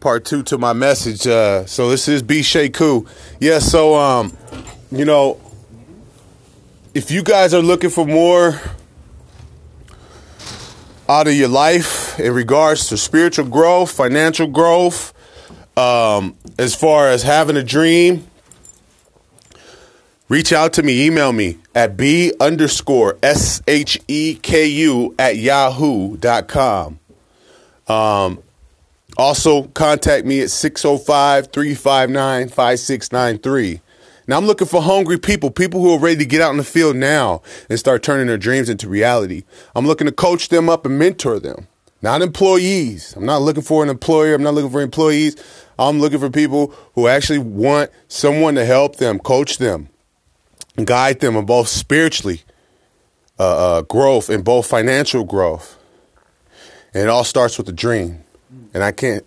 part two to my message. Uh, so this is B Sheku. Yeah, so um, you know, if you guys are looking for more out of your life in regards to spiritual growth, financial growth, um, as far as having a dream, reach out to me, email me at B underscore S H E K U at yahoo.com. Um, also, contact me at 605 359 5693. Now, I'm looking for hungry people, people who are ready to get out in the field now and start turning their dreams into reality. I'm looking to coach them up and mentor them, not employees. I'm not looking for an employer, I'm not looking for employees. I'm looking for people who actually want someone to help them, coach them, guide them in both spiritually uh, uh, growth and both financial growth. And it all starts with a dream. And I can't